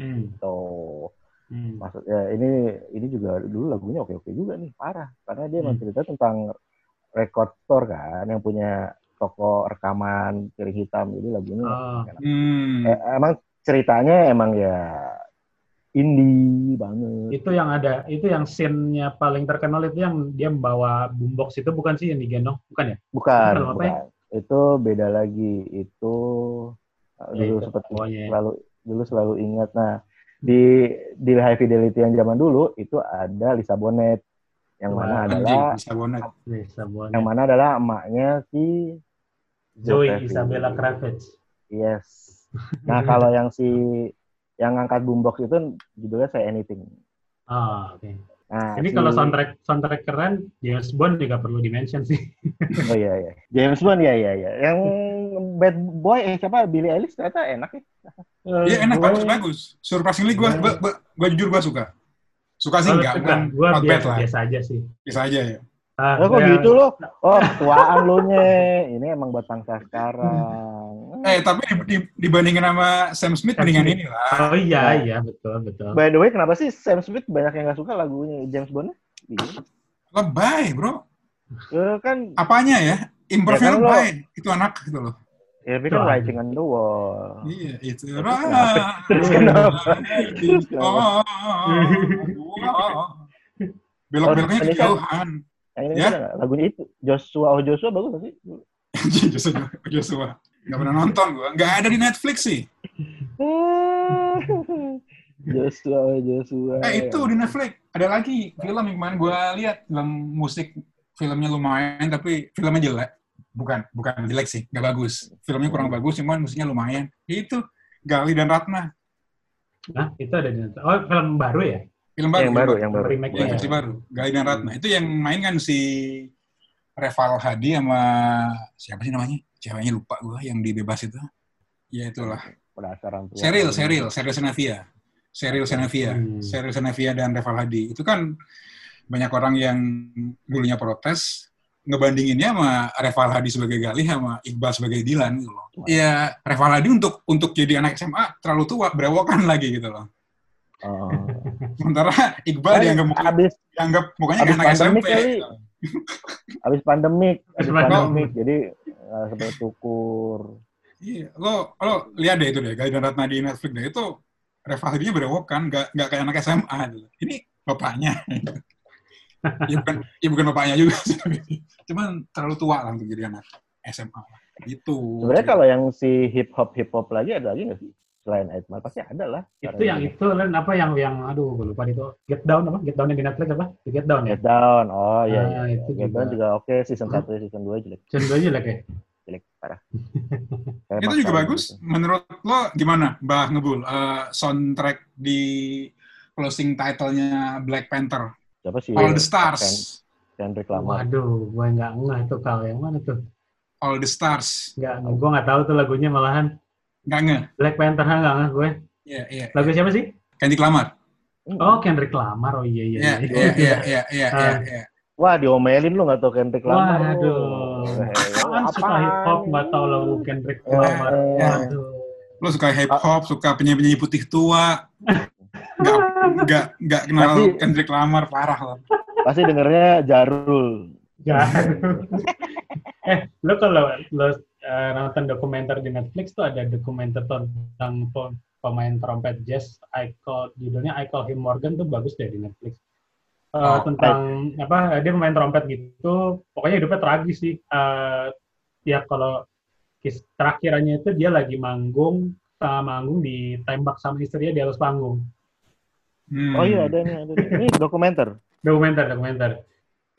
Hmm. Tuh. Hmm. Maksudnya ini ini juga dulu lagunya oke-oke juga nih, parah. Karena dia Hmm. cerita tentang record store kan yang punya toko rekaman piring hitam. Jadi lagunya Oh. Hmm. Eh, emang ceritanya emang ya indie banget. Itu yang ada, itu yang scene-nya paling terkenal itu yang dia membawa boombox itu bukan sih yang digendong, bukan ya? Bukan, Itu film apa ya? bukan. Itu beda lagi. Itu Ya, dulu itu seperti pokoknya. selalu dulu selalu ingat. Nah, di di High Fidelity yang zaman dulu itu ada Lisa Bonet yang Wah, mana Anjing, adalah bisa bonet. Bisa buat yang mana adalah emaknya si Kravitz. Isabella Kravitz. Yes. Nah, *laughs* kalau yang si yang ngangkat boombox itu judulnya Say Anything. Ah, oke. Nah, Ini si- kalau soundtrack soundtrack keren, James Bond juga perlu dimention sih. *laughs* Oh iya iya. James Bond ya iya iya. Yang Bad Boy eh siapa Billy Eilish ternyata enak ya. Iya enak, Gue- bagus, bagus. Surprisingly gue, gue, gue, gue jujur gue suka. Suka sih enggak, bukan enggak. bad biasa, lah. biasa aja sih. Bisa aja ya. Ah, Oh, kok gitu loh? *laughs* Oh, ketuaan lo nye. Ini emang buat bangsa sekarang. *laughs* Eh, tapi di, di- dibandingin sama Sam Smith, Sam mendingan ini lah. Oh iya, iya, betul, betul. By the way, kenapa sih Sam Smith banyak yang nggak suka lagunya James Bond? Iya. Lebay, bro. Eh, kan, Apanya ya? Improve Ya kan lo- lebay. Itu anak gitu loh. ya tapi kan writing on the wall. Iya, itu. Terus kenapa? Terus kenapa? Terus kenapa? Belok-beloknya Oh, ini kan- kejauhan. Yang ini Ya? lagunya itu Joshua oh Joshua bagus nggak sih? *laughs* Joshua, Joshua. Gak pernah nonton gua. Gak ada di Netflix sih. *laughs* Joshua oh Joshua. Eh itu di Netflix. Ada lagi film yang kemarin gua lihat film musik filmnya lumayan tapi filmnya jelek. Bukan, bukan jelek sih, nggak bagus. Filmnya kurang bagus, cuman musiknya lumayan. Itu Gali dan Ratna. Nah, itu ada di Oh, film baru ya? Film baru. yang film baru, yang baru. Remake ya. versi baru. Gali dan Ratna. Itu yang main kan si Reval Hadi sama siapa sih namanya? Ceweknya lupa gua yang dibebas itu. Ya itulah. Penasaran tuh. Seril, Seril, Seril Senavia. Seril Senavia. Hmm. Seril Senavia dan Reval Hadi. Itu kan banyak orang yang dulunya protes, ngebandinginnya sama Reval Hadi sebagai Galih sama Iqbal sebagai Dilan gitu loh. Iya, Reval Hadi untuk untuk jadi anak SMA terlalu tua, berewokan lagi gitu loh. Oh. *laughs* Sementara Iqbal dianggap muka- abis dianggap mukanya Abis kayak anak pandemi SMP. kali. abis pandemik, abis Abis pandemik. pandemik, jadi uh, seperti tukur. Iya, lo lo lihat deh itu deh, Gali dan Ratna di Netflix deh itu Reval Hadi-nya berewokan, nggak nggak kayak anak SMA gitu. Ini bapaknya. *laughs* ya bukan ya bukan bapaknya juga sih. Cuman terlalu tua lah untuk jadi anak SMA. Gitu. Sebenarnya kalau yang si hip hop hip hop lagi ada lagi nggak sih? Selain Edmar pasti ada lah. Itu yang itu kan apa yang yang aduh gue lupa itu Get Down apa? Get Down yang di Netflix apa? The Get Down ya? Get down. Oh iya iya. Ah, iya. itu Get juga. down juga oke season Hmm. 1 season 2 jelek. Channel aja lah kayak. Jelek parah. *laughs* Itu juga bagus. gitu. Menurut lo gimana, Mbah Ngebul? Eh, soundtrack di closing title-nya Black Panther, Siapa sih? All the Stars. Kendrick Lamar. Waduh, gue nggak ngeh itu kal yang mana tuh? All the Stars. Nggak, gue nggak tahu tuh lagunya malahan Nggak nge? Black Panther nggak ngeh gue. Iya, iya. Lagu siapa sih? Kendrick Lamar. Oh, Kendrick Lamar. Oh iya iya. Iya, iya. iya, iya, iya, iya, Ah. iya. Wah diomelin lu nggak tau Kendrick Lamar. lu. Waduh. Kan suka hip hop nggak tahu lagu Kendrick Lamar. Waduh. Lo suka hip hop, suka penyanyi-penyanyi putih tua. Nggak, nggak, nggak kenal Tapi- Kendrick Lamar, parah lo. Pasti dengernya Jarul. Ya. *laughs* eh, lo kalau lo eh, nonton dokumenter di Netflix tuh ada dokumenter tentang pe- pemain trompet jazz, I call judulnya I Call Him Morgan tuh bagus deh di Netflix. Eh, Oh, tentang apa dia pemain trompet gitu, pokoknya hidupnya tragis sih. Eh, ya kalau kis terakhirannya itu dia lagi manggung, tengah manggung ditembak sama istrinya di atas panggung. Hmm. Oh iya ada nih, ada nih. Ini dokumenter. Dokumenter, dokumenter.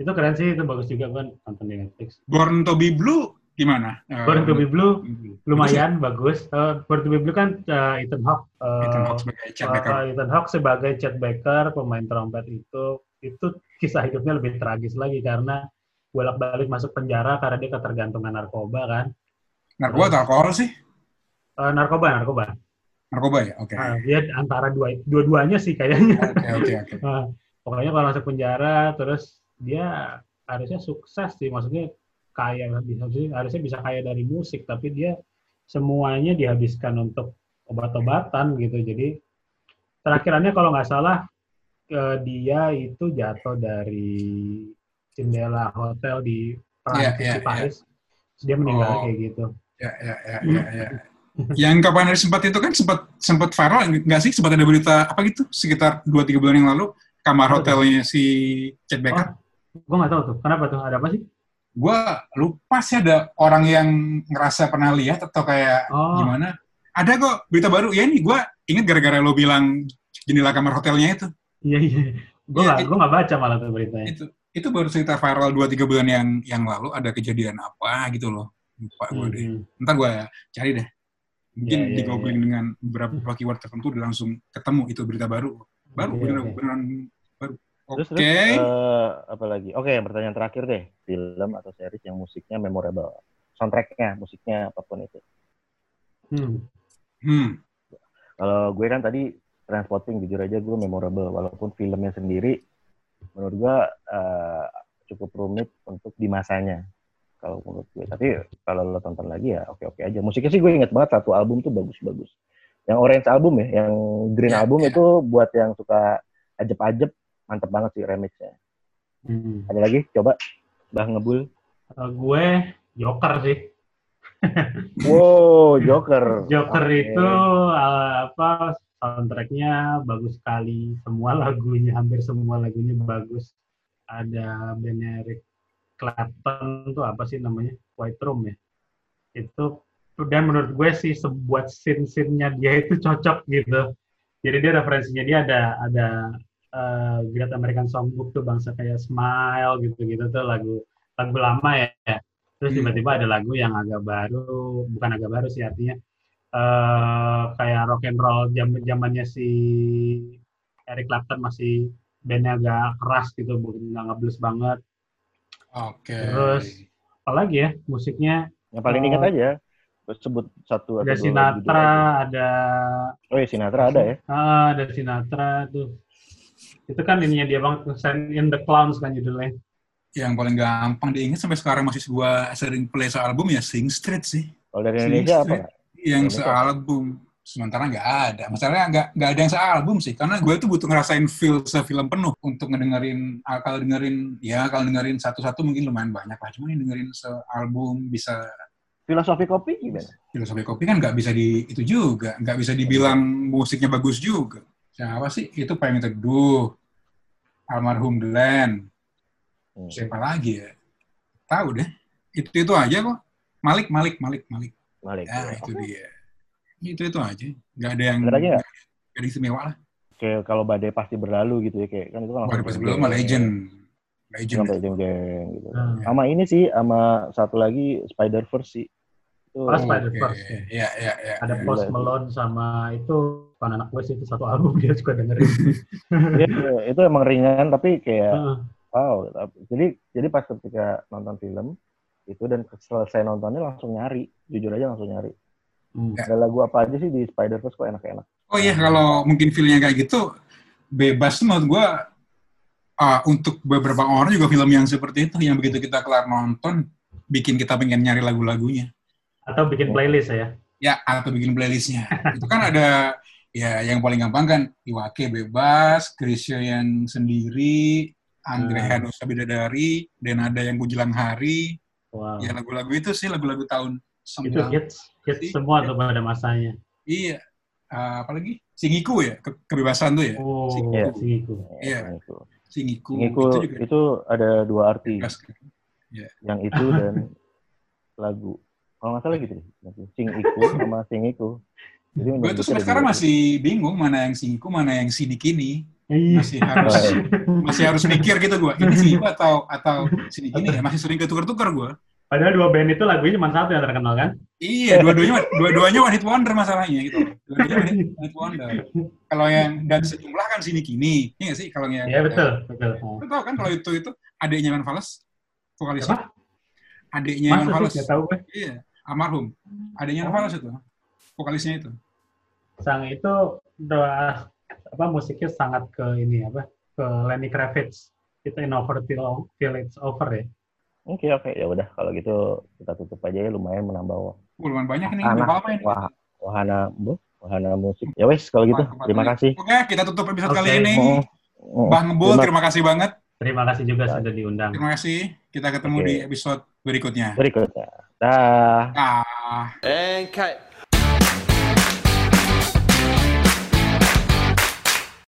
Itu keren sih, itu bagus juga kan nonton di Netflix. Born to be Blue gimana? Uh, Born to be Blue lumayan bagus. Uh, Born to be Blue kan uh, Ethan Hawke. Uh, Ethan Hawke sebagai Chet Baker. Uh, Ethan Hawke sebagai Chet Baker, pemain trompet itu, itu kisah hidupnya lebih tragis lagi karena bolak-balik masuk penjara karena dia ketergantungan narkoba kan. Narkoba atau alkohol sih? Uh, narkoba, narkoba. Narkoba ya, oke. Okay. Uh, dia antara dua, dua-duanya sih kayaknya. Oke, oke, oke. Uh, *laughs* Pokoknya kalau masuk penjara, terus dia harusnya sukses sih, maksudnya kaya harusnya bisa kaya dari musik tapi dia semuanya dihabiskan untuk obat-obatan gitu jadi terakhirannya kalau nggak salah ke dia itu jatuh dari jendela hotel di Prancis yeah, yeah, Paris yeah. dia meninggal Oh. kayak gitu Ya, ya, ya, ya, ya. Yang kapan hari sempat itu kan sempat sempat viral nggak sih? Sempat ada berita apa gitu sekitar 2-3 bulan yang lalu kamar Oh, hotelnya si Chet Baker. gue nggak tahu tuh kenapa tuh ada apa sih Gua lupa sih ada orang yang ngerasa pernah lihat atau kayak Oh. gimana. Ada kok berita baru. Ya ini gua inget gara-gara lo bilang jendela kamar hotelnya itu. iya iya gue Iya, gue nggak baca malah tuh beritanya Itu itu baru sekitar viral 2-3 bulan yang yang lalu ada kejadian apa gitu loh. Lupa gue deh. Hmm. Ntar gue cari deh. Mungkin iya, di googling dengan beberapa keyword tertentu udah langsung ketemu itu berita baru. Baru Iya, beneran, iya. beneran baru. Oke. Terus, terus eh, apa lagi? Oke, pertanyaan terakhir deh. Film atau series yang musiknya memorable. Soundtracknya, musiknya, apa pun itu. Hmm. Hmm. Kalau gue kan tadi Transporting, jujur aja gue memorable. Walaupun filmnya sendiri, menurut gue eh, cukup rumit untuk di masanya. Kalau menurut gue. Tapi kalau lo tonton lagi ya oke-oke aja. Musiknya sih gue inget banget satu album tuh bagus-bagus. Yang Orange album ya, yang Green Ya, album ya. itu buat yang suka ajep-ajep, mantep banget sih remixnya. Hmm. Ada lagi? Coba, Bah Ngebul. Uh, gue Joker sih *laughs* Wow, Joker. Joker Oke. itu uh, apa soundtracknya bagus sekali semua lagunya hampir semua lagunya bagus ada band Eric Clapton tuh apa sih namanya White Room ya itu dan menurut gue sih sebuat scene-scene-nya dia itu cocok gitu jadi dia referensinya dia ada ada uh, Great American Songbook tuh bangsa kayak Smile gitu-gitu tuh lagu lagu lama ya terus Hmm. tiba-tiba ada lagu yang agak baru bukan agak baru sih artinya eh kayak rock and roll zaman zamannya si Eric Clapton masih bandnya agak keras gitu bukan nggak ngeblues banget Oke. Terus, apalagi ya musiknya Yang paling Oh. ingat aja. Terus sebut satu ada atau dua Sinatra judul aja. ada Oh iya, Sinatra ada ya. ah, ada Sinatra tuh itu kan ininya dia banget Send in the Clowns kan judulnya Yang paling gampang diingat sampai sekarang masih gua sering play album ya Sing Street sih. Kalau dari Sing Indonesia apa Street. nggak? Yang Indonesia apa? sealbum. Sementara nggak ada. Masalahnya nggak nggak ada yang sealbum sih. Karena gue tuh butuh ngerasain feel sefilm penuh untuk ngedengerin ah, kalau dengerin ya kalau dengerin satu-satu mungkin lumayan banyak lah. Cuma dengerin sealbum bisa Filosofi kopi gimana? filosofi kopi kan nggak bisa di itu juga nggak bisa dibilang musiknya bagus juga siapa sih itu pengen teduh almarhum Glenn Hmm. siapa lagi ya tahu deh itu itu aja kok Malik Malik Malik Malik Malik. ya ya. itu dia itu itu aja nggak ada yang nggak? nggak ada istimewa lah Kayak kalau badai pasti berlalu gitu ya kayak kan itu kan Wah, langsung pas belum mah legend legend Sampai jeng-jeng gitu. Hmm. Sama ini sih, sama satu lagi Spider Verse sih. Itu Oh, Spider- Oke. Spider-Verse, ya ya ya ada ya. Post Gila, Malone sama itu kan anak gue sih itu satu album *laughs* dia suka dengerin Iya, iya, itu emang ringan tapi kayak Heeh. wow. Jadi jadi pas ketika nonton film itu dan selesai nontonnya langsung nyari, jujur aja langsung nyari. Hmm. Ada lagu apa aja sih di Spider Verse kok enak-enak. Oh iya, kalau mungkin feel-nya kayak gitu, bebas tuh menurut gue, ah, untuk beberapa orang juga film yang seperti itu, yang begitu kita kelar nonton, bikin kita pengen nyari lagu-lagunya. Atau bikin playlist ya Ya, atau bikin playlistnya. itu kan ada, ya yang paling gampang kan, Iwake bebas, Krisya yang sendiri, Andre Hmm. Hanusa Bidadari, dan ada yang Bujelang Hari. wow Ya lagu-lagu itu sih, lagu-lagu tahun itu 90. hits hits semua tuh pada masanya Iya. Ah, apalagi? Singiku ya, ke- kebebasan tuh ya. oh Iya. Singiku Iya. Itu. Singiku. Singiku itu itu, juga ada dua arti, bebas. yang itu dan *laughs* lagu. Kalau nggak salah gitu deh. Sing Iku sama Sing Iku. Jadi Gue tuh sampai sekarang masih bingung mana yang singiku, mana yang sinikini. Iya. Masih harus Oh, iya. masih harus mikir gitu gue. Ini singiku atau atau sinikini ya. Masih sering ketukar-tukar gue. Padahal dua band itu lagunya cuma satu yang terkenal kan? Iya, dua-duanya dua-duanya one hit wonder masalahnya gitu. Dua-duanya one hit, one hit wonder. Kalau yang dan sejumlah kan sini kini, iya nggak sih? Kalau yang Iya betul, betul. Lu tahu kan kalau itu itu adiknya Iwan Fals, vokalisnya. Apa? Adiknya Masa sih Fals. nggak tahu gue. Iya, almarhum. Adiknya Iwan Fals itu, vokalisnya itu. Sang itu doa apa musiknya sangat ke ini apa ke Lenny Kravitz itu in over till, till it's over ya. Oke oke ya udah kalau gitu kita tutup aja ya lumayan menambah Oh, lumayan banyak nih, anak berapa lama ini? wah, wahana bu wahana musik. Ya wes kalau gitu Wah, terima kasih. Oke, kita tutup episode Oke. kali ini. Oh, oh, Bang Ngebul, terima- terima kasih banget. Terima kasih juga sudah diundang. Terima kasih. Kita ketemu Oke. di episode berikutnya. berikutnya. Dah. Ah. And cut.